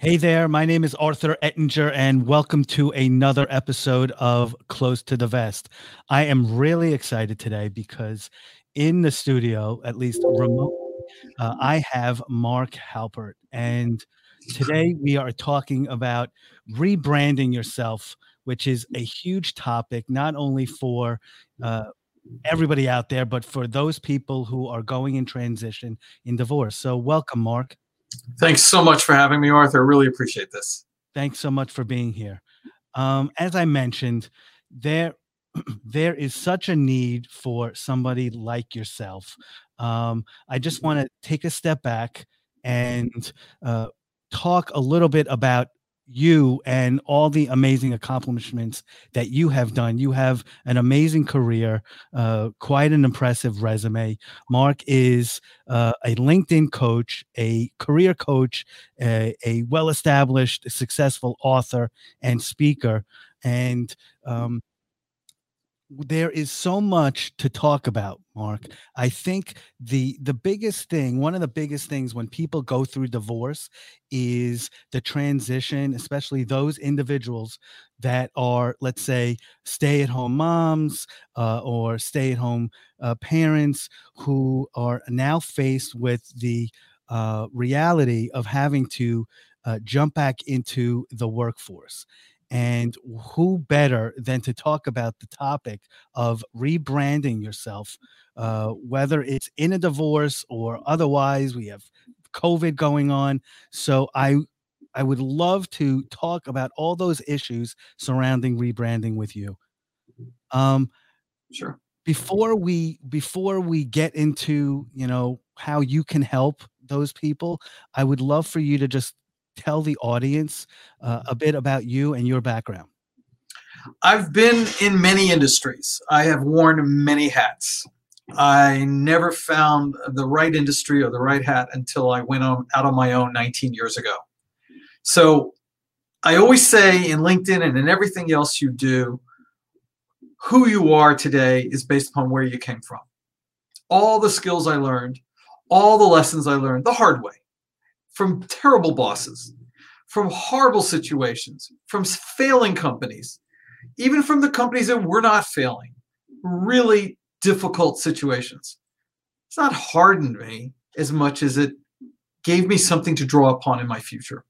Hey there, my name is Arthur Ettinger, and welcome to another episode of Close to the Vest. I am really excited today because in the studio, at least remotely, uh, I have Mark Halpert. And today we are talking about rebranding yourself, which is a huge topic, not only for uh, everybody out there, but for those people who are going in transition in divorce. So, welcome, Mark. Thanks so much for having me, Arthur. Really appreciate this. Thanks so much for being here. Um, as I mentioned, there there is such a need for somebody like yourself. Um, I just want to take a step back and uh, talk a little bit about you and all the amazing accomplishments that you have done. You have an amazing career, uh, quite an impressive resume. Mark is uh, a LinkedIn coach, a career coach, a, a well established, successful author and speaker. And um, there is so much to talk about mark. I think the the biggest thing one of the biggest things when people go through divorce is the transition especially those individuals that are let's say stay at home moms uh, or stay at home uh, parents who are now faced with the uh, reality of having to uh, jump back into the workforce and who better than to talk about the topic of rebranding yourself, uh, whether it's in a divorce or otherwise? We have COVID going on. So I I would love to talk about all those issues surrounding rebranding with you. Um, sure. Before we before we get into you know how you can help those people, I would love for you to just tell the audience uh, a bit about you and your background? I've been in many industries. I have worn many hats. I never found the right industry or the right hat until I went on, out on my own 19 years ago. So I always say in LinkedIn and in everything else you do, who you are today is based upon where you came from. All the skills I learned, all the lessons I learned the hard way from terrible bosses, from horrible situations, from failing companies, even from the companies that were not failing, really difficult situations. It's not hardened me as much as it gave me something to draw upon in my future.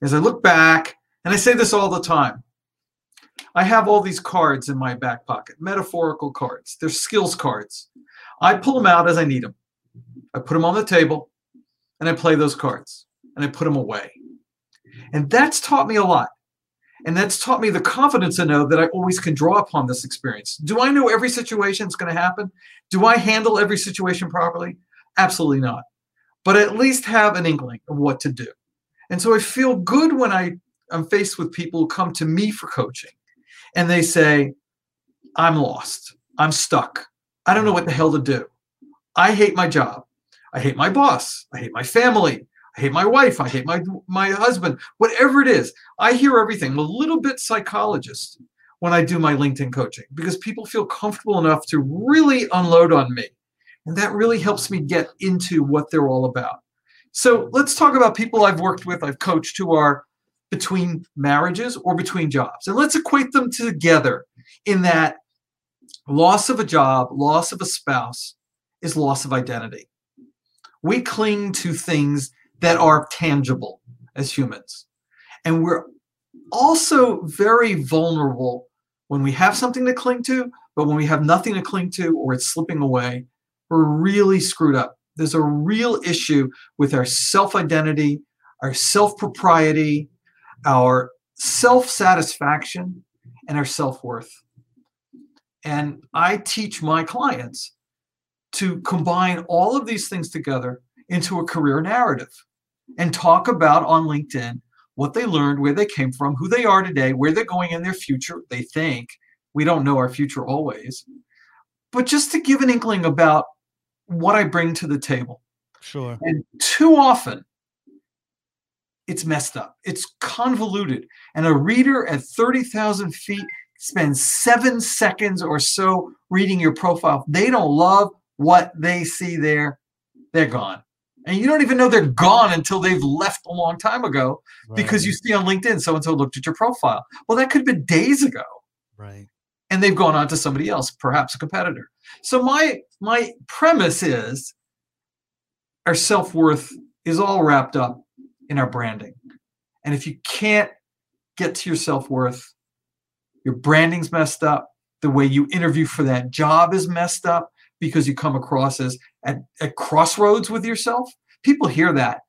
As I look back, and I say this all the time, I have all these cards in my back pocket, metaphorical cards. They're skills cards. I pull them out as I need them. I put them on the table and I play those cards and I put them away. And that's taught me a lot. And that's taught me the confidence to know that I always can draw upon this experience. Do I know every situation is going to happen? Do I handle every situation properly? Absolutely not. But at least have an inkling of what to do. And so I feel good when I am faced with people who come to me for coaching and they say, I'm lost. I'm stuck. I don't know what the hell to do. I hate my job. I hate my boss. I hate my family. I hate my wife. I hate my my husband. Whatever it is, I hear everything. I'm a little bit psychologist when I do my LinkedIn coaching because people feel comfortable enough to really unload on me. And that really helps me get into what they're all about. So let's talk about people I've worked with, I've coached who are between marriages or between jobs. And let's equate them together in that loss of a job, loss of a spouse is loss of identity we cling to things that are tangible as humans. And we're also very vulnerable when we have something to cling to, but when we have nothing to cling to or it's slipping away, we're really screwed up. There's a real issue with our self identity, our self propriety, our self satisfaction, and our self worth. And I teach my clients to combine all of these things together into a career narrative and talk about on LinkedIn what they learned, where they came from, who they are today, where they're going in their future. They think we don't know our future always, but just to give an inkling about what I bring to the table. Sure. And too often, it's messed up. It's convoluted. And a reader at 30,000 feet spends seven seconds or so reading your profile. They don't love what they see there, they're gone. And you don't even know they're gone until they've left a long time ago Right. because you see on LinkedIn so and so looked at your profile. Well, that could have been days ago right. and they've gone on to somebody else, perhaps a competitor. So my my premise is our self-worth is all wrapped up in our branding. And if you can't get to your self-worth, your branding's messed up, the way you interview for that job is messed up because you come across as at, at crossroads with yourself. People hear that.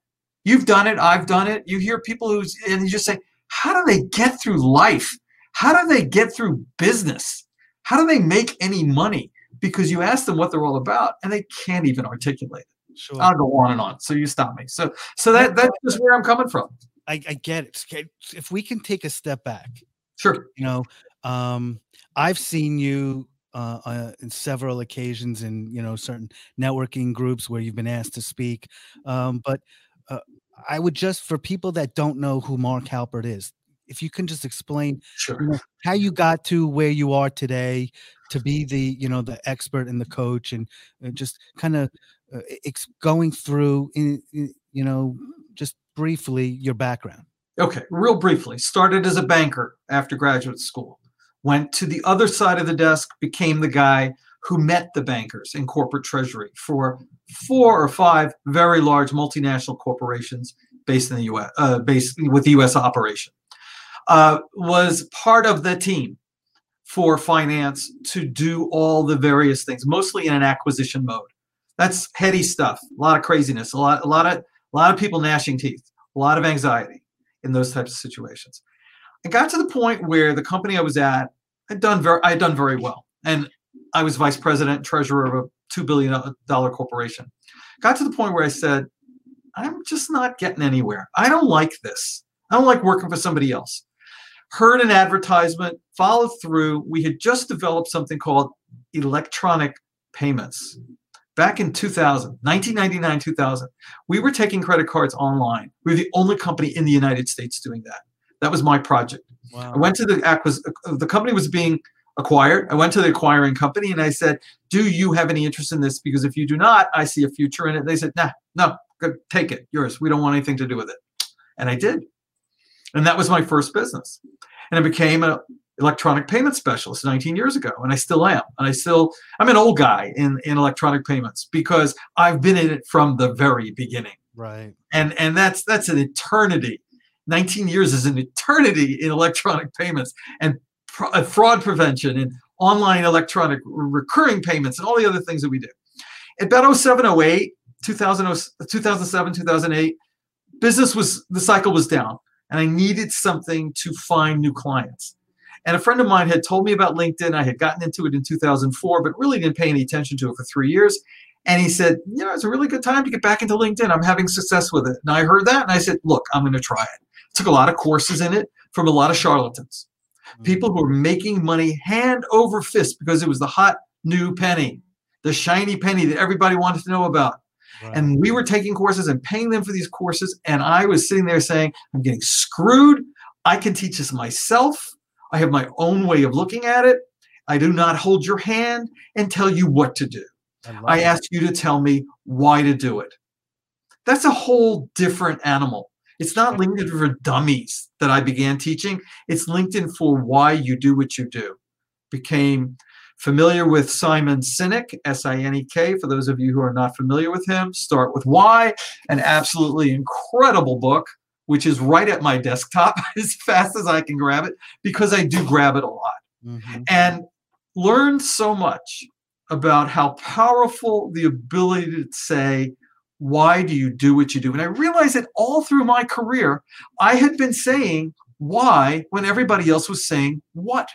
You've done it, I've done it. You hear people who's and you just say, how do they get through life? How do they get through business? How do they make any money? Because you ask them what they're all about and they can't even articulate it. Sure. I'll go on and on. So you stop me. So so that that's just where I'm coming from. I, I get it. If we can take a step back, Sure. you know, um, I've seen you uh, uh, in several occasions in you know certain networking groups where you've been asked to speak. Um, but uh, I would just for people that don't know who Mark Halpert is, if you can just explain Sure. you know, how you got to where you are today to be the you know the expert and the coach and uh, just kind of uh, ex- going through in, in, you know just briefly your background Okay, real briefly. Started as a banker after graduate school. Went to the other side of the desk, became the guy who met the bankers in corporate treasury for four or five very large multinational corporations based in the U.S. Uh, based with the U.S. operation. Uh, was part of the team for finance to do all the various things, mostly in an acquisition mode. That's heady stuff. A lot of craziness. A lot, a lot of, a lot of people gnashing teeth. A lot of anxiety in those types of situations. I got to the point where the company I was at had done very, I had done very well, and I was vice president, and treasurer of a two billion dollar corporation. Got to the point where I said, I'm just not getting anywhere. I don't like this. I don't like working for somebody else. Heard an advertisement, followed through. We had just developed something called electronic payments. Back in 2000, 1999, 2000, we were taking credit cards online. We were the only company in the United States doing that. That was my project. Wow I went to the acquis- the company was being acquired. I went to the acquiring company and I said, "Do you have any interest in this? Because if you do not, I see a future in it." They said, "Nah, no, good, take it, yours. We don't want anything to do with it." And I did, and that was my first business. And I became an electronic payment specialist 19 years ago, and I still am. And I still, I'm an old guy in in electronic payments because I've been in it from the very beginning right and and that's that's an eternity 19 years is an eternity in electronic payments and uh, fraud prevention and online electronic recurring payments and all the other things that we do At about 07 08 2000, 2007 2008 business was the cycle was down and i needed something to find new clients and a friend of mine had told me about linkedin i had gotten into it in 2004 but really didn't pay any attention to it for three years and he said, you know, it's a really good time to get back into LinkedIn. I'm having success with it. And I heard that and I said, look, I'm going to try it. Took a lot of courses in it from a lot of charlatans, people who were mm. making money hand over fist because it was the hot new penny, the shiny penny that everybody wanted to know about. And we were taking courses and paying them for these courses. And I was sitting there saying, I'm getting screwed. I can teach this myself. I have my own way of looking at it. I do not hold your hand and tell you what to do. love I ask you to tell me why to do it. That's a whole different animal. It's not LinkedIn for dummies that I began teaching. It's LinkedIn for why you do what you do. Became familiar with Simon Sinek, S I N E K. For those of you who are not familiar with him, start with why. An absolutely incredible book, which is right at my desktop as fast as I can grab it because I do grab it a lot Mhm. and learned so much about how powerful the ability to say, why do you do what you do? And I realized that all through my career, I had been saying why when everybody else was saying what.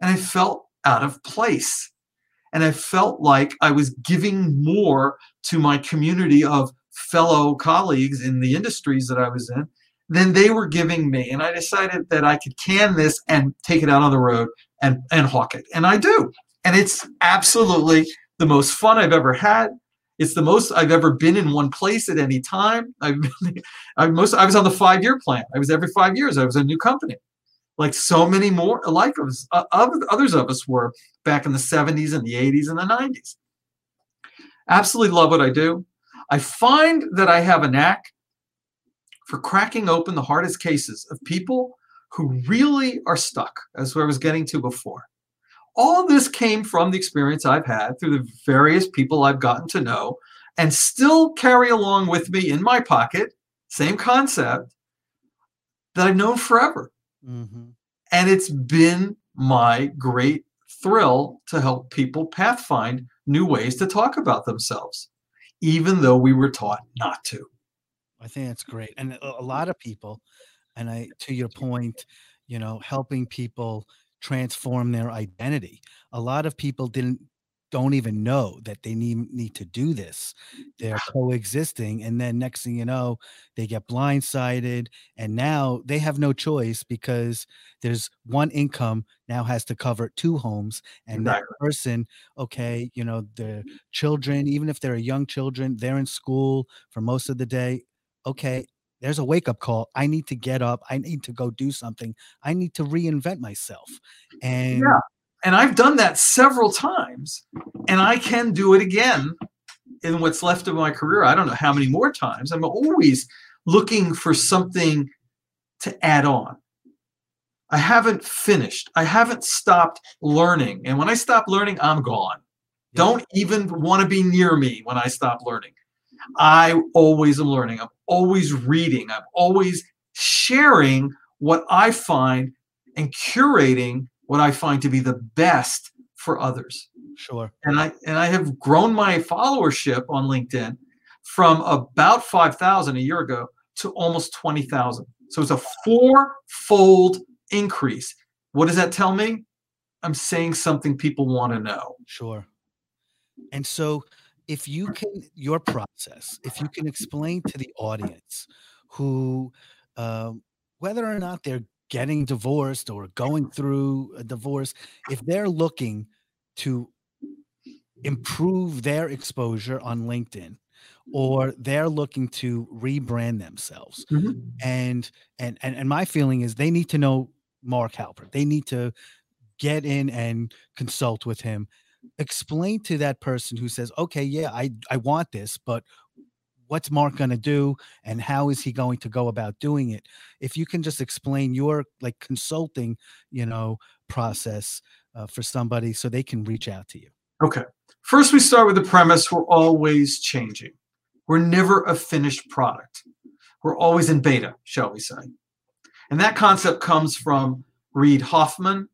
And I felt out of place. And I felt like I was giving more to my community of fellow colleagues in the industries that I was in than they were giving me. And I decided that I could can this and take it out on the road and, and hawk it. And I do. And it's absolutely the most fun I've ever had. It's the most I've ever been in one place at any time. I've I most I was on the five year plan. I was every five years. I was a new company, like so many more like us. Uh, others of us were back in the 70s and the 80s and the 90s. Absolutely love what I do. I find that I have a knack for cracking open the hardest cases of people who really are stuck, as I was getting to before. All this came from the experience I've had through the various people I've gotten to know and still carry along with me in my pocket, same concept that I've known forever. Mm-hmm. And it's been my great thrill to help people pathfind new ways to talk about themselves, even though we were taught not to. I think that's great. And a lot of people, and I, to your point, you know, helping people transform their identity. A lot of people didn't don't even know that they need need to do this. They're coexisting, and then next thing you know, they get blindsided, and now they have no choice because there's one income now has to cover two homes, and exactly. that person, okay, you know, the children, even if they're young children, they're in school for most of the day. Okay, there's a wake up call. I need to get up. I need to go do something. I need to reinvent myself. And yeah and I've done that several times, and I can do it again in what's left of my career. I don't know how many more times. I'm always looking for something to add on. I haven't finished. I haven't stopped learning. And when I stop learning, I'm gone. Don't even want to be near me when I stop learning. I always am learning. I'm always reading. I'm always sharing what I find and curating what I find to be the best for others. Sure. And I and I have grown my followership on LinkedIn from about 5,000 a year ago to almost 20,000. So it's a four-fold increase. What does that tell me? I'm saying something people want to know. Sure. And so if you can your process, if you can explain to the audience who uh, whether or not they're getting divorced or going through a divorce, if they're looking to improve their exposure on LinkedIn or they're looking to rebrand themselves. Mm-hmm. And, and and and my feeling is they need to know Mark Halpert. They need to get in and consult with him. Explain to that person who says, "Okay, yeah, I I want this, but what's Mark going to do and how is he going to go about doing it? If you can just explain your like consulting, you know, process uh, for somebody so they can reach out to you. Okay. First, we start with the premise we're always changing. We're never a finished product. We're always in beta, shall we say. And that concept comes from Reid Hoffman,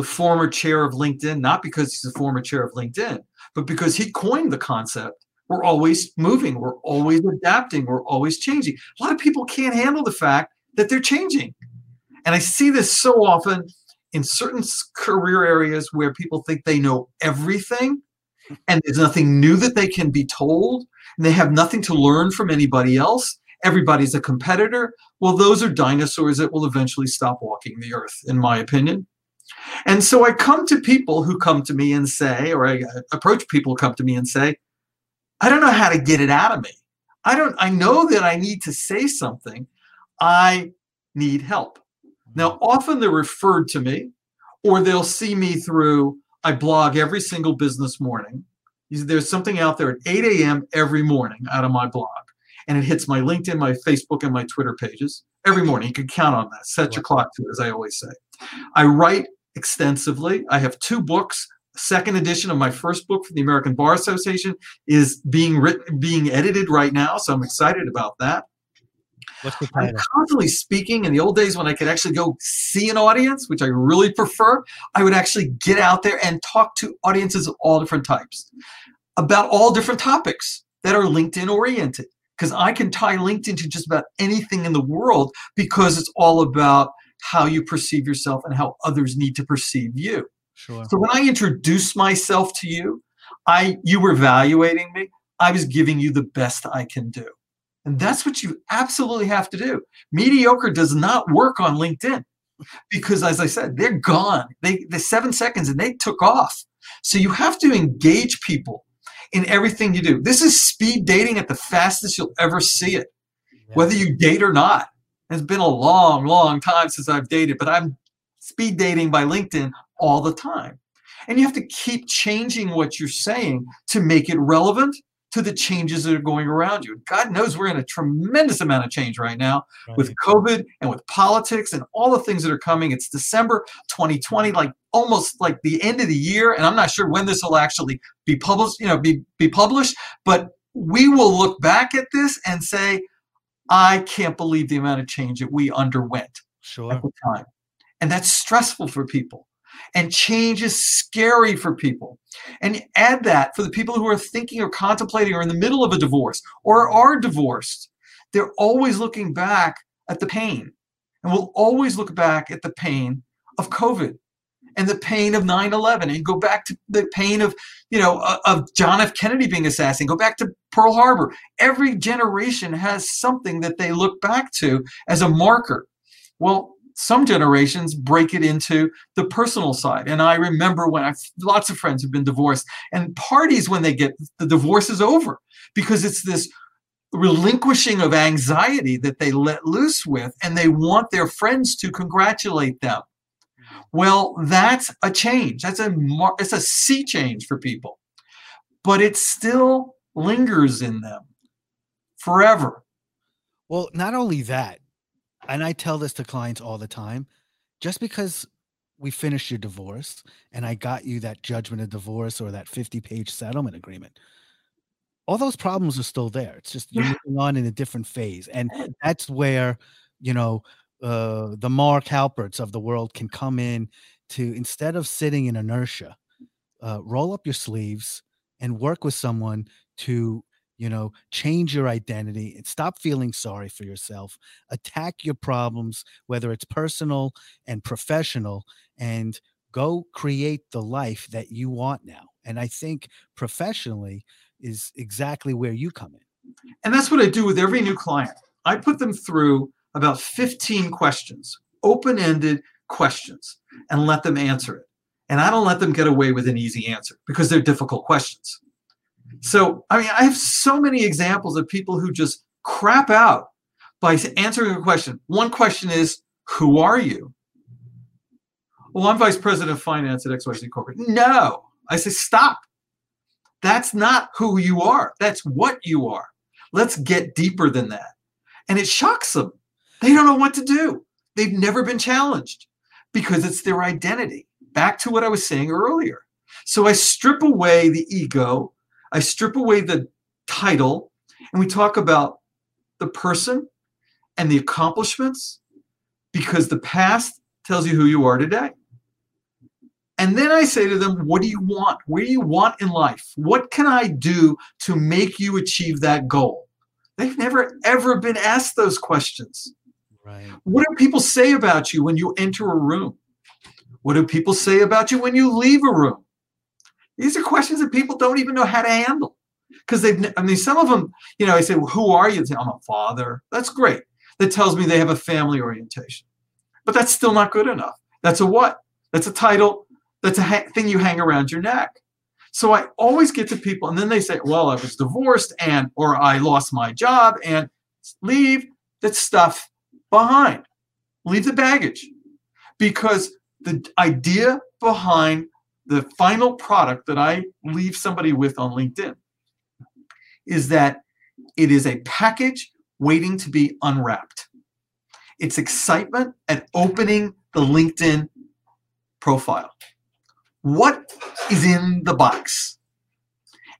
the former chair of LinkedIn, not because he's the former chair of LinkedIn, but because he coined the concept we're always moving, we're always adapting, we're always changing. A lot of people can't handle the fact that they're changing. And I see this so often in certain career areas where people think they know everything and there's nothing new that they can be told and they have nothing to learn from anybody else. Everybody's a competitor. Well, those are dinosaurs that will eventually stop walking the earth, in my opinion. And so I come to people who come to me and say, or I uh, approach people who come to me and say, I don't know how to get it out of me. I don't I know that I need to say something. I need help. Now, mm-hmm. often they're referred to me or they'll see me through I blog every single business morning. There's something out there at 8 a.m. every morning out of my blog. And it hits my LinkedIn, my Facebook, and my Twitter pages every morning. You can count on that. Set your clock to it, as I always say. I write extensively. I have two books second edition of my first book for the American Bar Association is being written, being edited right now. So I'm excited about that. What's the title? I'm constantly speaking. In the old days, when I could actually go see an audience, which I really prefer, I would actually get out there and talk to audiences of all different types about all different topics that are LinkedIn oriented. Because I can tie LinkedIn to just about anything in the world because it's all about how you perceive yourself and how others need to perceive you. Sure. So when I introduced myself to you, I you were evaluating me. I was giving you the best I can do. And that's what you absolutely have to do. Mediocre does not work on LinkedIn because as I said, they're gone. They the 7 seconds and they took off. So you have to engage people in everything you do. This is speed dating at the fastest you'll ever see it. Yeah. Whether you date or not. It's been a long, long time since I've dated, but I'm speed dating by LinkedIn all the time. And you have to keep changing what you're saying to make it relevant, to the changes that are going around you. God knows we're in a tremendous amount of change right now Right. with COVID and with politics and all the things that are coming. It's December 2020, like almost like the end of the year, and I'm not sure when this will actually be published. You know, be be published, but we will look back at this and say, I can't believe the amount of change that we underwent Sure. at the time. And that's stressful for people. And change is scary for people. And add that for the people who are thinking or contemplating or in the middle of a divorce or are divorced, they're always looking back at the pain. And we'll always look back at the pain of COVID and the pain of 9-11 and go back to the pain of, you know, of John F. Kennedy being assassinated, go back to Pearl Harbor. Every generation has something that they look back to as a marker. Well, some generations break it into the personal side. And I remember when I lots of friends have been divorced and parties when they get the divorce is over because it's this relinquishing of anxiety that they let loose with and they want their friends to congratulate them. Well, that's a change. That's a it's a sea change for people. But it's still lingers in them forever. Well, not only that, and I tell this to clients all the time, just because we finished your divorce and I got you that judgment of divorce or that 50 page settlement agreement, all those problems are still there. It's just you're moving on in a different phase. And that's where, you know, uh, the Mark Halperts of the world can come in to instead of sitting in inertia, uh, roll up your sleeves and work with someone to you know change your identity and stop feeling sorry for yourself attack your problems whether it's personal and professional and go create the life that you want now and i think professionally is exactly where you come in And that's what I do with every new client. I put them through about 15 questions, open ended questions, and let them answer it. And I don't let them get away with an easy answer because they're difficult questions. So, I mean, I have so many examples of people who just crap out by answering a question. One question is, Who are you? Well, I'm vice president of finance at XYZ Corporate. No. I say, Stop. That's not who you are. That's what you are. Let's get deeper than that. And it shocks them. They don't know what to do. They've never been challenged because it's their identity. Back to what I was saying earlier. So I strip away the ego, I strip away the title, and we talk about the person and the accomplishments because the past tells you who you are today. And then I say to them, What do you want? What do you want in life? What can I do to make you achieve that goal? They've never, ever been asked those questions. right What do people say about you when you enter a room? What do people say about you when you leave a room? These are questions that people don't even know how to handle. Because they've, I mean, some of them, you know, I say, well, who are you? Say, I'm a father. That's great. That tells me they have a family orientation. But that's still not good enough. That's a what? That's a title. That's a ha- thing you hang around your neck. So I always get to people, and then they say, well, I was divorced and, or I lost my job and leave that stuff behind. Leave the baggage. Because the idea behind the final product that I leave somebody with on LinkedIn is that it is a package waiting to be unwrapped. It's excitement at opening the LinkedIn profile. What is in the box?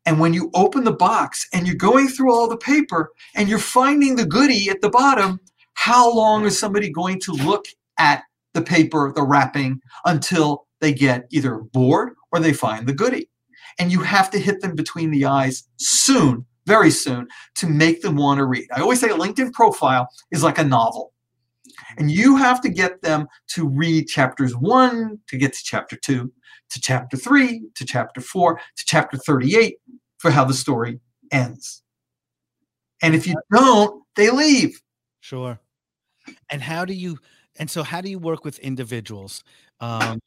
And when you open the box and you're going through all the paper and you're finding the goodie at the bottom, how long is somebody going to look at the paper, the wrapping, until they get either bored or they find the goodie? And you have to hit them between the eyes soon, very soon, to make them want to read. I always say a LinkedIn profile is like a novel. And you have to get them to read chapters one to get to chapter two, to chapter three, to chapter four, to chapter 38 for how the story ends. And if you don't, they leave. Sure. And how do you and so how do you work with individuals? Um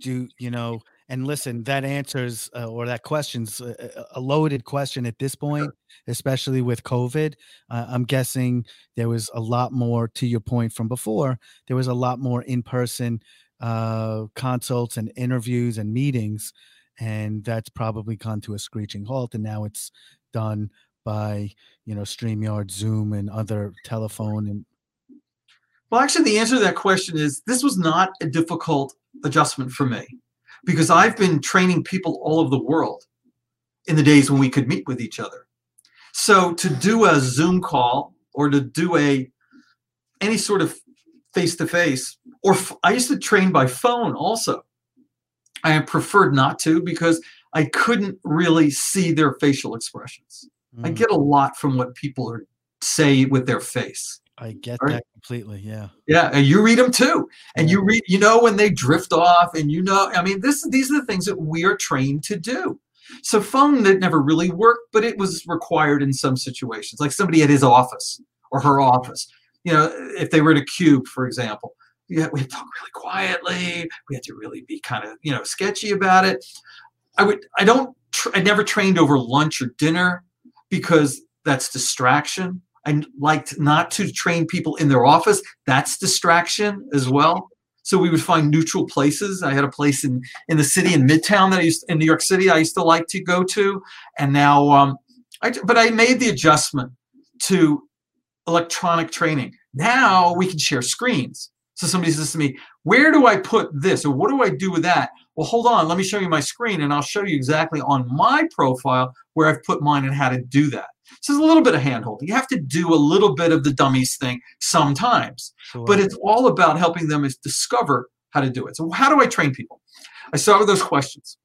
do you know and listen that answers uh, or that question's a, a loaded question at this point especially with covid. Uh, i'm guessing there was a lot more to your point from before there was a lot more in-person uh, consults and interviews and meetings and that's probably gone to a screeching halt and now it's done by you know StreamYard, Zoom, and other telephone and well, actually, the answer to that question is this was not a difficult adjustment for me because I've been training people all over the world in the days when we could meet with each other. So to do a Zoom call or to do a any sort of face to face, or f- I used to train by phone also. I preferred not to because I couldn't really see their facial expressions. Mm. I get a lot from what people are, say with their face. I get that completely. Yeah. Yeah, and you read them too, and you read, you know, when they drift off, and you know, I mean, this these are the things that we are trained to do. So phone that never really worked, but it was required in some situations, like somebody at his office or her office. You know, if they were in a cube, for example, yeah, we had to talk really quietly. We had to really be kind of, you know, sketchy about it. I would, I don't, I never trained over lunch or dinner because that's distraction. I liked not to train people in their office. That's distraction as well. So we would find neutral places. I had a place in in the city in Midtown that I used in New York City. I used to like to go to, and now, um, I but I made the adjustment to electronic training. Now we can share screens. So somebody says to me, "Where do I put this, or what do I do with that?" Well, hold on. Let me show you my screen, and I'll show you exactly on my profile where I've put mine and how to do that. So there's a little bit of handholding. You have to do a little bit of the dummies thing sometimes, sure. but it's all about helping them is discover how to do it. So how do I train people? I start with those questions.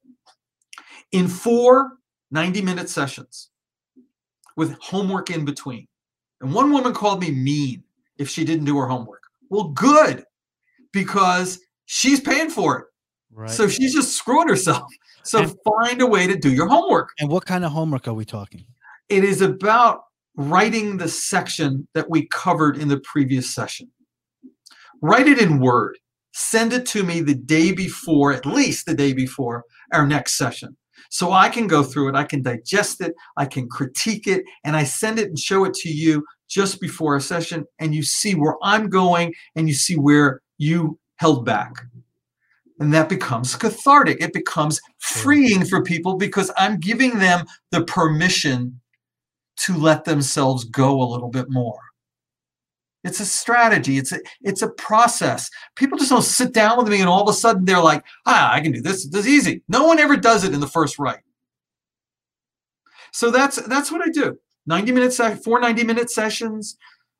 In four 90 minute sessions with homework in between. And one woman called me mean if she didn't do her homework. Well, good, because she's paying for it. Right. So she's just screwing herself. So and, find a way to do your homework. And what kind of homework are we talking? It is about writing the section that we covered in the previous session. Write it in Word. Send it to me the day before, at least the day before our next session. So I can go through it, I can digest it, I can critique it, and I send it and show it to you just before a session. And you see where I'm going and you see where you held back. And that becomes cathartic. It becomes freeing for people because I'm giving them the permission to let themselves go a little bit more. It's a strategy. It's a it's a process. People just don't sit down with me and all of a sudden they're like, ah, I can do this. This is easy. No one ever does it in the first right. So that's that's what I do. 90 minutes, four 90 minute sessions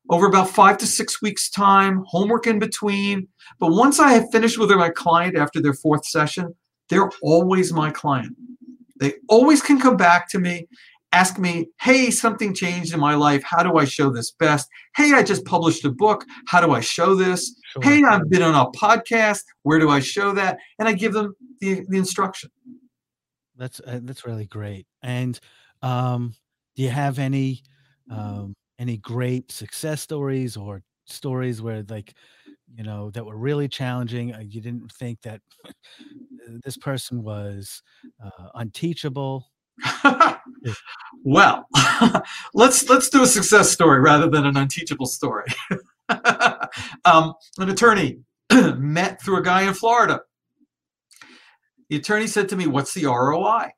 over about five to six weeks time, homework in between. But once I have finished with my client after their fourth session, they're always my client. They always can come back to me ask me, hey, something changed in my life. How do I show this best? Hey, I just published a book. How do I show this? Sure. Hey, I've been on a podcast. Where do I show that? And I give them the, the instruction. That's uh, that's really great. And um, do you have any um, any great success stories or stories where like you know that were really challenging? Uh, you didn't think that this person was uh, unteachable well, let's let's do a success story rather than an unteachable story. um, an attorney met through a guy in Florida. The attorney said to me, "What's the ROI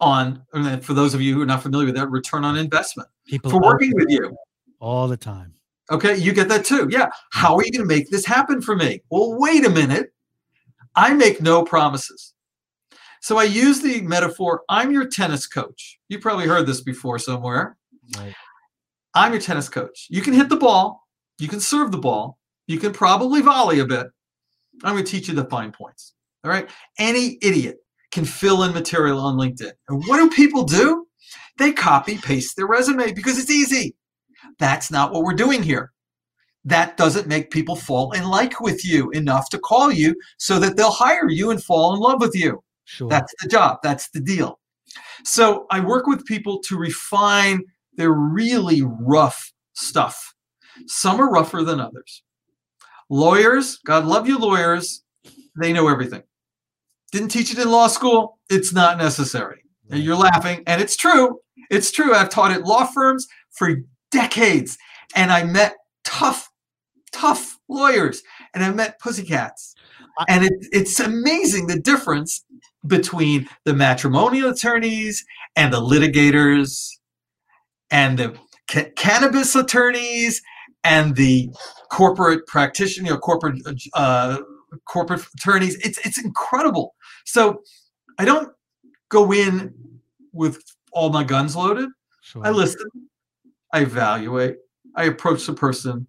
on?" for those of you who are not familiar with that, return on investment People for working with you all the time. Okay, you get that too. Yeah. How are you going to make this happen for me? Well, wait a minute. I make no promises. So I use the metaphor I'm your tennis coach. You probably heard this before somewhere. Right. I'm your tennis coach. You can hit the ball, you can serve the ball, you can probably volley a bit. I'm going to teach you the fine points. All right. Any idiot can fill in material on LinkedIn. And what do people do? They copy paste their resume because it's easy. That's not what we're doing here. That doesn't make people fall in like with you enough to call you so that they'll hire you and fall in love with you. Sure. That's the job. That's the deal. So I work with people to refine their really rough stuff. Some are rougher than others. Lawyers, God love you, lawyers, they know everything. Didn't teach it in law school. It's not necessary. Right. You're laughing, and it's true. It's true. I've taught at law firms for decades, and I met tough, tough lawyers, and I met pussycats. And it, it's amazing the difference between the matrimonial attorneys and the litigators and the ca- cannabis attorneys and the corporate practitioner, you know, corporate uh, corporate attorneys. It's it's incredible. So I don't go in with all my guns loaded. Sure. I listen, I evaluate, I approach the person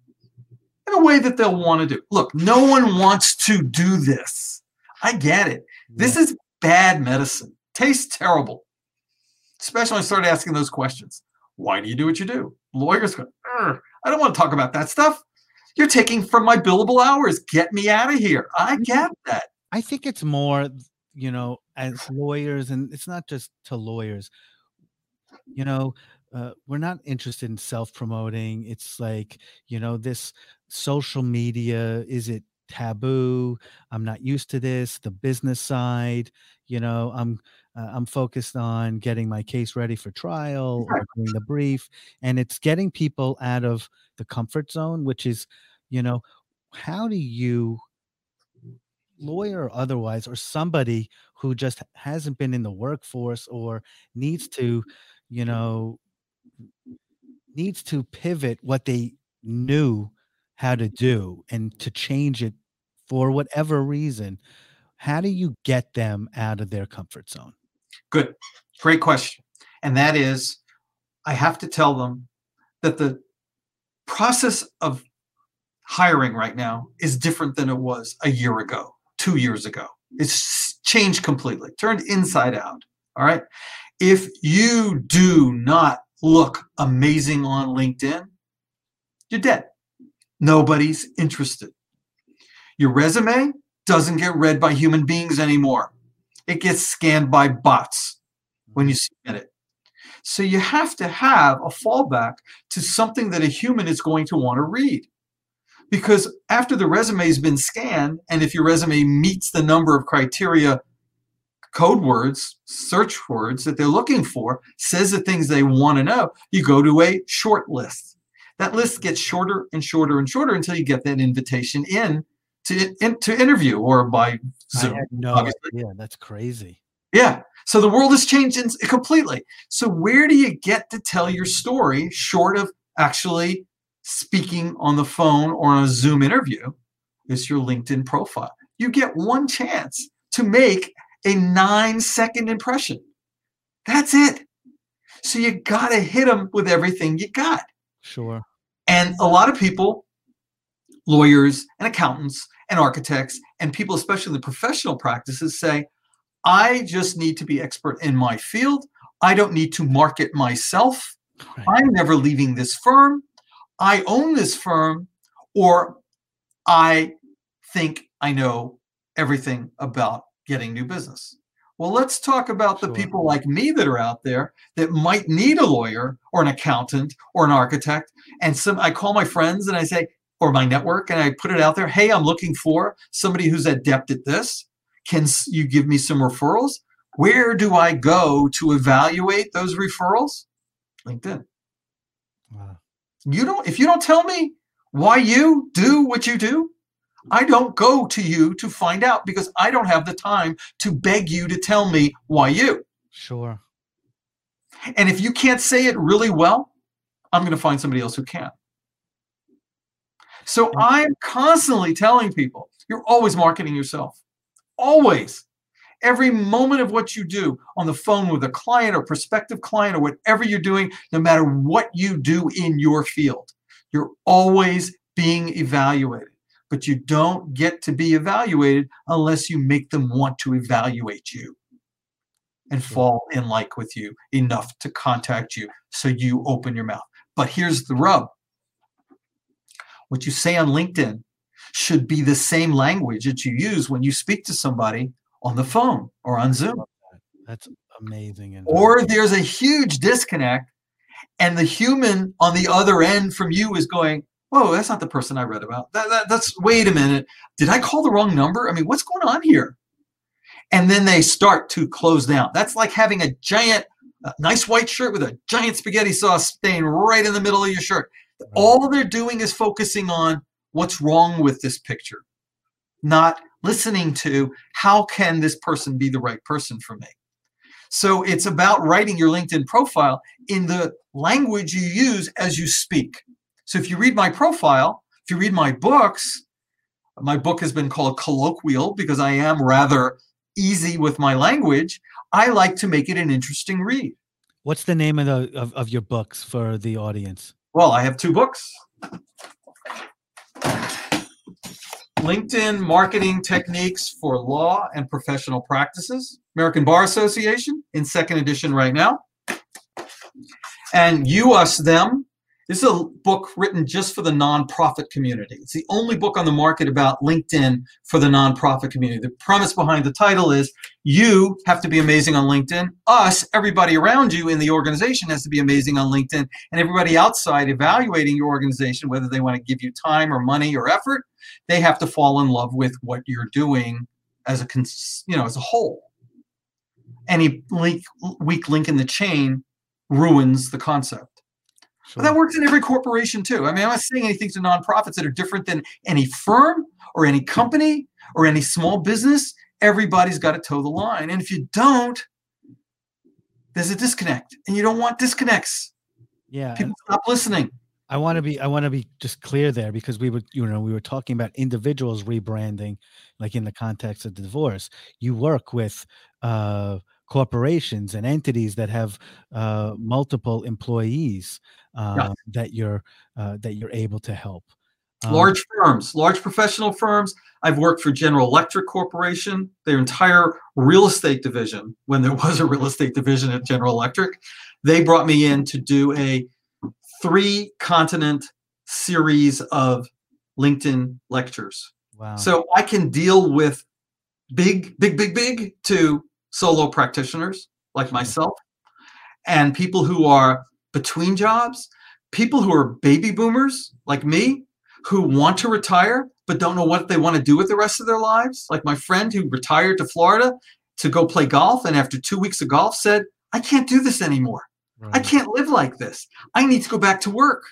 in a way that they'll want to do. Look, no one wants to do this. I get it. This is bad medicine. Tastes terrible. Especially when I start asking those questions. Why do you do what you do? Lawyers go, I don't want to talk about that stuff. You're taking from my billable hours. Get me out of here. I get that. I think it's more, you know, as lawyers, and it's not just to lawyers. You know, uh, we're not interested in self-promoting. It's like, you know, this social media. Is it taboo? I'm not used to this. The business side. You know, I'm uh, I'm focused on getting my case ready for trial or doing the brief, and it's getting people out of the comfort zone, which is, you know, how do you lawyer or otherwise or somebody who just hasn't been in the workforce or needs to you know needs to pivot what they knew how to do and to change it for whatever reason how do you get them out of their comfort zone Good. Great question. And that is, I have to tell them that the process of hiring right now is different than it was a year ago, two years ago. It's changed completely, turned inside out. All right. If you do not look amazing on LinkedIn, you're dead. Nobody's interested. Your resume doesn't get read by human beings anymore. It gets scanned by bots when you mm-hmm. submit it. So you have to have a fallback to something that a human is going to want to read. Because after the resume has been scanned, and if your resume meets the number of criteria, code words, search words that they're looking for, says the things they want to know, you go to a short list. That list gets shorter and shorter and shorter until you get that invitation in to, in, to interview or by Zoom. no idea that's crazy Yeah. So the world has changed completely. So where do you get to tell your story short of actually speaking on the phone or on a Zoom interview? It's your LinkedIn profile. You get one chance to make a nine second impression. That's it. So you got to hit them with everything you got. Sure And a lot of people, lawyers and accountants and architects and people, especially in the professional practices, say, I just need to be expert in my field. I don't need to market myself. Right. I'm never leaving this firm. I own this firm, or I think I know everything about getting new business. Well, let's talk about the Sure. people like me that are out there that might need a lawyer or an accountant or an architect. And some I call my friends and I say, or my network, and I put it out there. Hey, I'm looking for somebody who's adept at this. Can you give me some referrals? Where do I go to evaluate those referrals? LinkedIn. Wow. You don't if you don't tell me why you do what you do, I don't go to you to find out because I don't have the time to beg you to tell me why you. sure And if you can't say it really well, I'm going to find somebody else who can. So I'm constantly telling people, you're always marketing yourself. Always. Every moment of what you do on the phone with a client or prospective client or whatever you're doing, no matter what you do in your field, you're always being evaluated. But you don't get to be evaluated unless you make them want to evaluate you and fall in like with you enough to contact you so you open your mouth. But here's the rub what you say on LinkedIn should be the same language that you use when you speak to somebody on the phone or on Zoom. that's amazing Or there's a huge disconnect, and the human on the other end from you is going, Whoa, that's not the person I read about. That, that, that's, wait a minute. Did I call the wrong number? I mean, what's going on here? And then they start to close down. That's like having a giant, uh, nice white shirt with a giant spaghetti sauce stain right in the middle of your shirt. All they're doing is focusing on what's wrong with this picture, not listening to how can this person be the right person for me. So it's about writing your LinkedIn profile in the language you use as you speak. So if you read my profile, if you read my books, my book has been called colloquial because I am rather easy with my language. I like to make it an interesting read. What's the name of the of, of your books for the audience? Well, I have two books. LinkedIn Marketing Techniques for Law and Professional Practices, American Bar Association in second edition right now. And You Us Them this is a book written just for the nonprofit community. It's the only book on the market about LinkedIn for the nonprofit community. The premise behind the title is you have to be amazing on LinkedIn. Us, everybody around you in the organization has to be amazing on LinkedIn. And everybody outside evaluating your organization, whether they want to give you time or money or effort, they have to fall in love with what you're doing as a you know as a whole. Any link, weak link in the chain ruins the concept. Sure. But that works in every corporation too. I mean, I'm not saying anything to nonprofits that are different than any firm or any company or any small business. Everybody's got to toe the line. And if you don't, there's a disconnect. And you don't want disconnects. Yeah. People stop listening. I want to be I want to be just clear there because we were you know we were talking about individuals rebranding like in the context of the divorce. You work with uh corporations and entities that have uh multiple employees uh, yeah. that you're uh, that you're able to help. Um, large firms, large professional firms. I've worked for General Electric Corporation, their entire real estate division, when there was a real estate division at General Electric. They brought me in to do a three continent series of LinkedIn lectures. Wow. So I can deal with big, big, big, big to solo practitioners like mm-hmm. myself and people who are between jobs, people who are baby boomers like me, who want to retire but don't know what they want to do with the rest of their lives. Like my friend who retired to Florida to go play golf, and after two weeks of golf said, I can't do this anymore. Right. I can't live like this. I need to go back to work.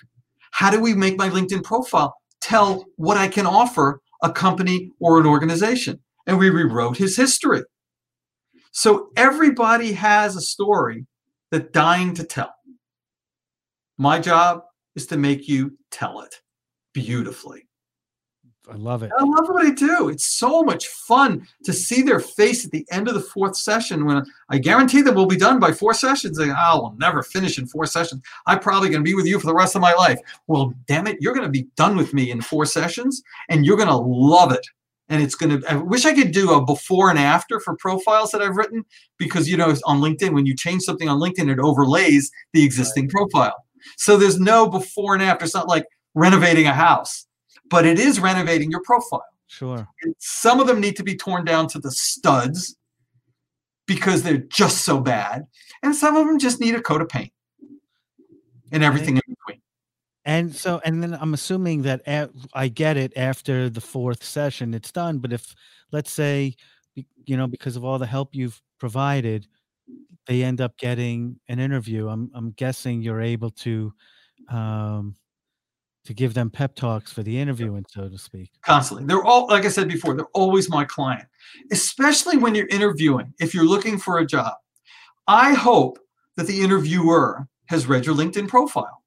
How do we make my LinkedIn profile tell what I can offer a company or an organization? And we rewrote his history. So everybody has a story that dying to tell. My job is to make you tell it beautifully. I love it. I love what I do. It's so much fun to see their face at the end of the fourth session when I guarantee that we'll be done by four sessions. They, oh, we'll never finish in four sessions. I'm probably going to be with you for the rest of my life. Well, damn it, you're going to be done with me in four sessions and you're going to love it. And it's going to, I wish I could do a before and after for profiles that I've written because, you know, on LinkedIn, when you change something on LinkedIn, it overlays the existing profile. So there's no before and after. It's not like renovating a house, but it is renovating your profile. Sure. And some of them need to be torn down to the studs because they're just so bad. And some of them just need a coat of paint and everything and. And so, and then I'm assuming that at, I get it after the fourth session, it's done. But if, let's say, you know, because of all the help you've provided, they end up getting an interview, I'm I'm guessing you're able to um to give them pep talks for the interviewing, so to speak. Constantly. They're all like I said before, they're always my client. Especially when you're interviewing, if you're looking for a job. I hope that the interviewer has read your LinkedIn profile.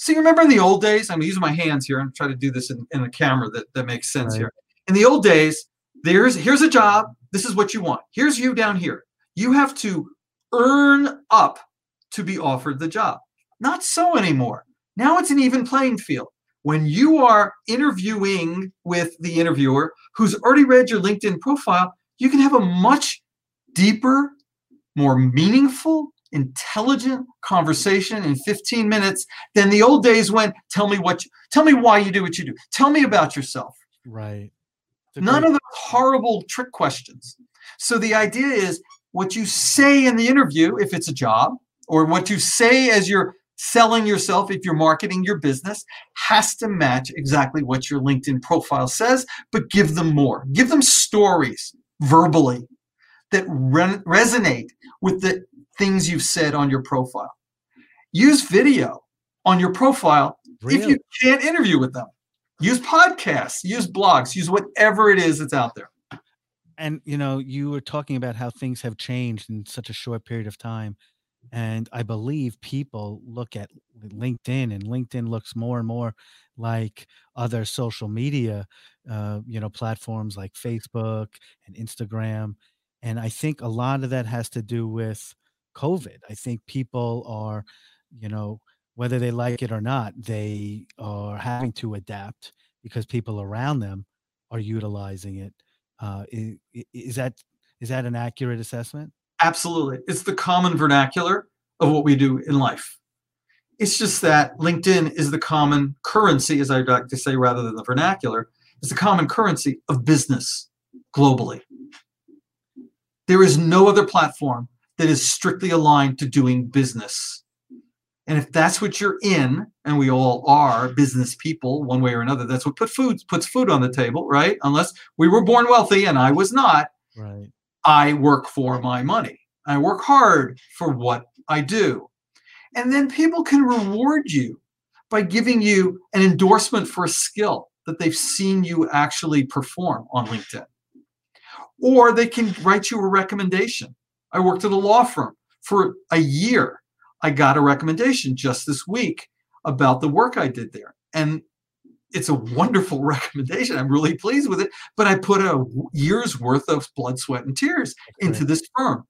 So you remember in the old days, I'm using my hands here. I'm trying to do this in, in a camera that, that makes sense right. here. In the old days, there's here's a job. This is what you want. Here's you down here. You have to earn up to be offered the job. Not so anymore. Now it's an even playing field. When you are interviewing with the interviewer who's already read your LinkedIn profile, you can have a much deeper, more meaningful, intelligent conversation in 15 minutes than the old days when tell me what you, tell me why you do what you do. Tell me about yourself. Right. None of the horrible trick questions. So the idea is what you say in the interview, if it's a job, or what you say as you're selling yourself, if you're marketing your business, has to match exactly what your LinkedIn profile says, but give them more. Give them stories verbally that re- resonate with the things you've said on your profile. Use video on your profile really? if you can't interview with them. Use podcasts, use blogs, use whatever it is that's out there. and you know, you were talking about how things have changed in such a short period of time. And I believe people look at LinkedIn, and LinkedIn looks more and more like other social media, uh, you know, platforms like Facebook and Instagram. And I think a lot of that has to do with COVID. I think people are, you know, whether they like it or not, they are having to adapt because people around them are utilizing it. Uh, is, is that is that an accurate assessment? Absolutely. It's the common vernacular of what we do in life. It's just that LinkedIn is the common currency, as I like to say, rather than the vernacular, is the common currency of business globally. There is no other platform that is strictly aligned to doing business. And if that's what you're in, and we all are business people one way or another, that's what put food puts food on the table, right? Unless we were born wealthy and I was not. Right. I work for my money. I work hard for what I do. And then people can reward you by giving you an endorsement for a skill that they've seen you actually perform on LinkedIn. Or they can write you a recommendation. I worked at a law firm for a year. I got a recommendation just this week about the work I did there. And it's a wonderful recommendation. I'm really pleased with it. But I put a year's worth of blood, sweat, and tears into this firm.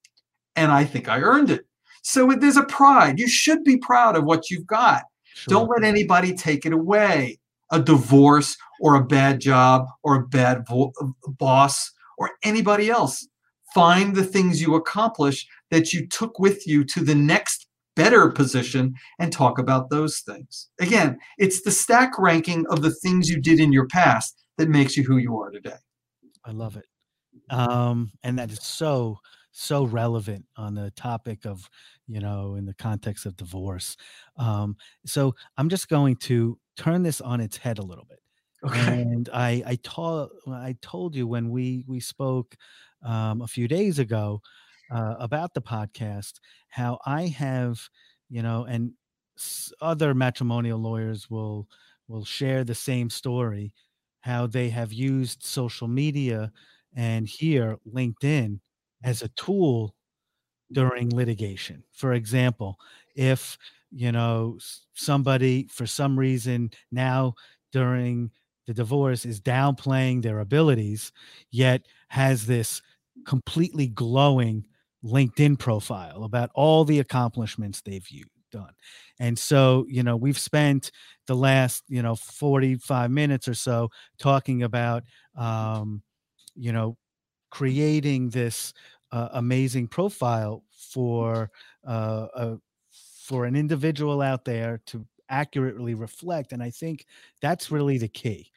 And I think I earned it. So there's a pride. You should be proud of what you've got. Sure. Don't let anybody take it away. A divorce or a bad job or a bad vo- uh, boss or anybody else. Find the things you accomplish that you took with you to the next better position and talk about those things. Again, it's the stack ranking of the things you did in your past that makes you who you are today. I love it. Um, and that is so so relevant on the topic of you know in the context of divorce um so i'm just going to turn this on its head a little bit okay and i i told i told you when we we spoke um a few days ago uh, about the podcast how i have you know and other matrimonial lawyers will will share the same story how they have used social media and here linkedin as a tool during litigation. For example, if you know somebody for some reason now during the divorce is downplaying their abilities, yet has this completely glowing LinkedIn profile about all the accomplishments they've done. And so, you know, we've spent the last, you know, 45 minutes or so talking about, um, you know, creating this uh, amazing profile for uh, uh, for an individual out there to accurately reflect and i think that's really the key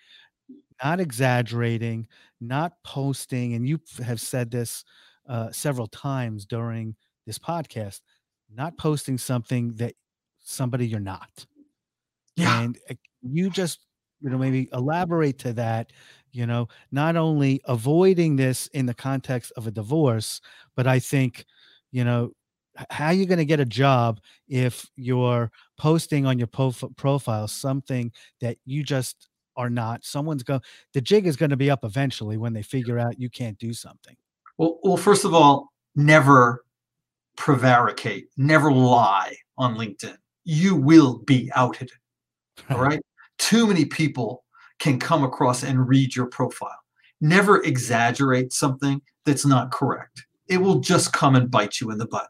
not exaggerating not posting and you have said this uh, several times during this podcast not posting something that somebody you're not yeah. and uh, you just you know maybe elaborate to that you know not only avoiding this in the context of a divorce but i think you know how are you going to get a job if you're posting on your prof- profile something that you just are not someone's going the jig is going to be up eventually when they figure out you can't do something well well first of all never prevaricate never lie on linkedin you will be outed all right too many people can come across and read your profile. Never exaggerate something that's not correct. It will just come and bite you in the butt.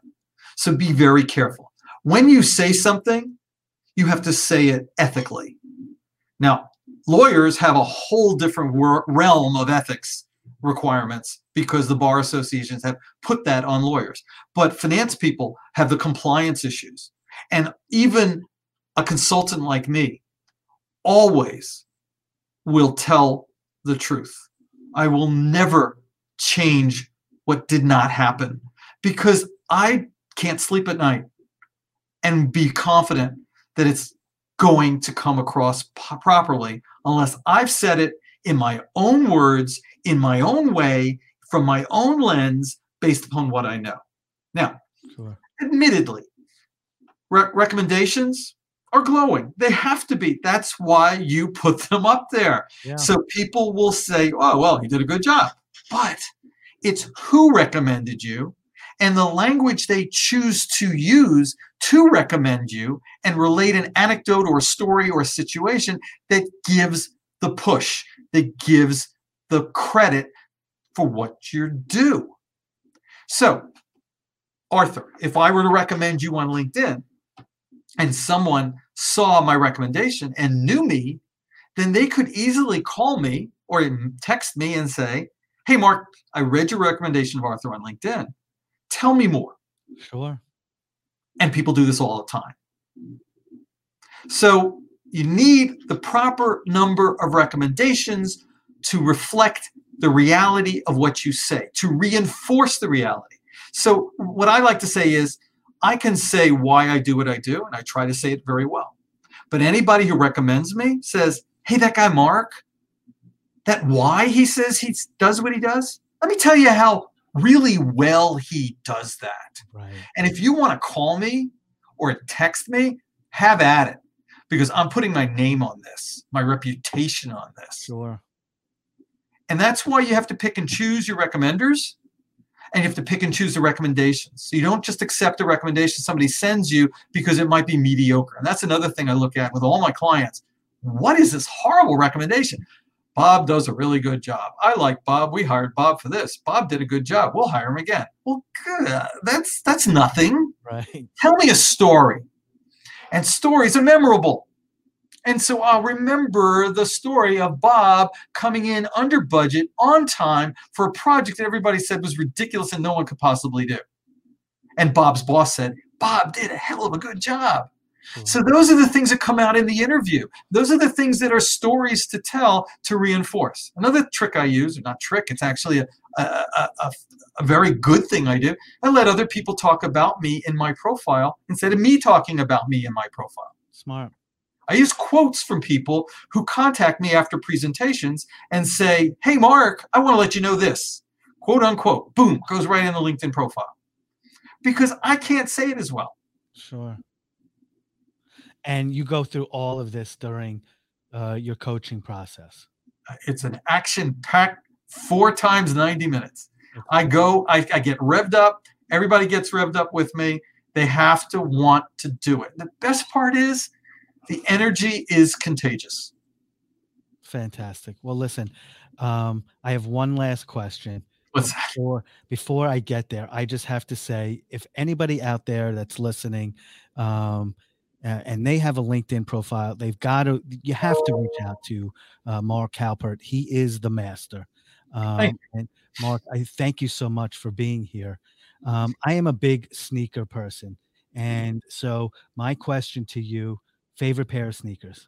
So be very careful. When you say something, you have to say it ethically. Now, lawyers have a whole different realm of ethics requirements because the bar associations have put that on lawyers. But finance people have the compliance issues. And even a consultant like me always will tell the truth. I will never change what did not happen because I can't sleep at night and be confident that it's going to come across p- properly unless I've said it in my own words, in my own way, from my own lens, based upon what I know. Now, sure. admittedly, re- recommendations, are glowing. They have to be. That's why you put them up there. Yeah. So people will say, oh, well, he did a good job. But it's who recommended you and the language they choose to use to recommend you and relate an anecdote or a story or a situation that gives the push, that gives the credit for what you're due. So, Arthur, if I were to recommend you on LinkedIn and someone saw my recommendation and knew me, then they could easily call me or text me and say, Hey, Mark, I read your recommendation of Arthur on LinkedIn. Tell me more. Sure. And people do this all the time. So you need the proper number of recommendations to reflect the reality of what you say, to reinforce the reality. So, what I like to say is, I can say why I do what I do, and I try to say it very well. But anybody who recommends me says, hey, that guy Mark, that why he says he does what he does, let me tell you how really well he does that. Right. And if you want to call me or text me, have at it because I'm putting my name on this, my reputation on this. Sure. And that's why you have to pick and choose your recommenders and you have to pick and choose the recommendations. So you don't just accept a recommendation somebody sends you because it might be mediocre. And that's another thing I look at with all my clients. What is this horrible recommendation? Bob does a really good job. I like Bob. We hired Bob for this. Bob did a good job. We'll hire him again. Well, good. That's that's nothing. Right. Tell me a story. And stories are memorable. And so I'll remember the story of Bob coming in under budget on time for a project that everybody said was ridiculous and no one could possibly do. And Bob's boss said, Bob did a hell of a good job. Hmm. So those are the things that come out in the interview. Those are the things that are stories to tell to reinforce. Another trick I use, or not trick, it's actually a, a, a, a, very good thing I do. I let other people talk about me in my profile instead of me talking about me in my profile. Smart. I use quotes from people who contact me after presentations and say, Hey, Mark, I want to let you know this. Quote unquote. Boom, goes right in the LinkedIn profile. Because I can't say it as well. Sure and you go through all of this during uh, your coaching process. It's an action packed four times 90 minutes. I go I, I get revved up. Everybody gets revved up with me. They have to want to do it. The best part is the energy is contagious. Fantastic. Well listen um, i have one last question What's before, that? before i get there. I just have to say if anybody out there that's listening um, uh, and they have a LinkedIn profile. They've got to, you have to reach out to uh, Mark Halpert. He is the master. Um, and Mark, I thank you so much for being here. Um, I am a big sneaker person. And so, my question to you favorite pair of sneakers?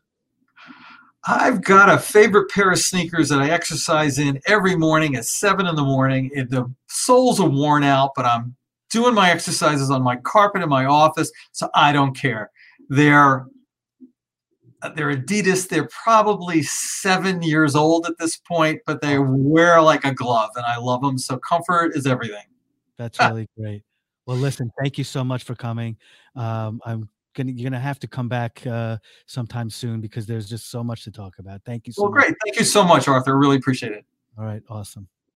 I've got a favorite pair of sneakers that I exercise in every morning at seven in the morning. the soles are worn out, but I'm doing my exercises on my carpet in my office, so I don't care. They're they're Adidas. They're probably seven years old at this point, but they wear like a glove, and I love them. So comfort is everything. That's really great. Well, listen, thank you so much for coming. Um, I'm gonna you're gonna have to come back uh, sometime soon because there's just so much to talk about. Thank you so well, much. great. Thank you so much, Arthur. Really appreciate it. All right, awesome.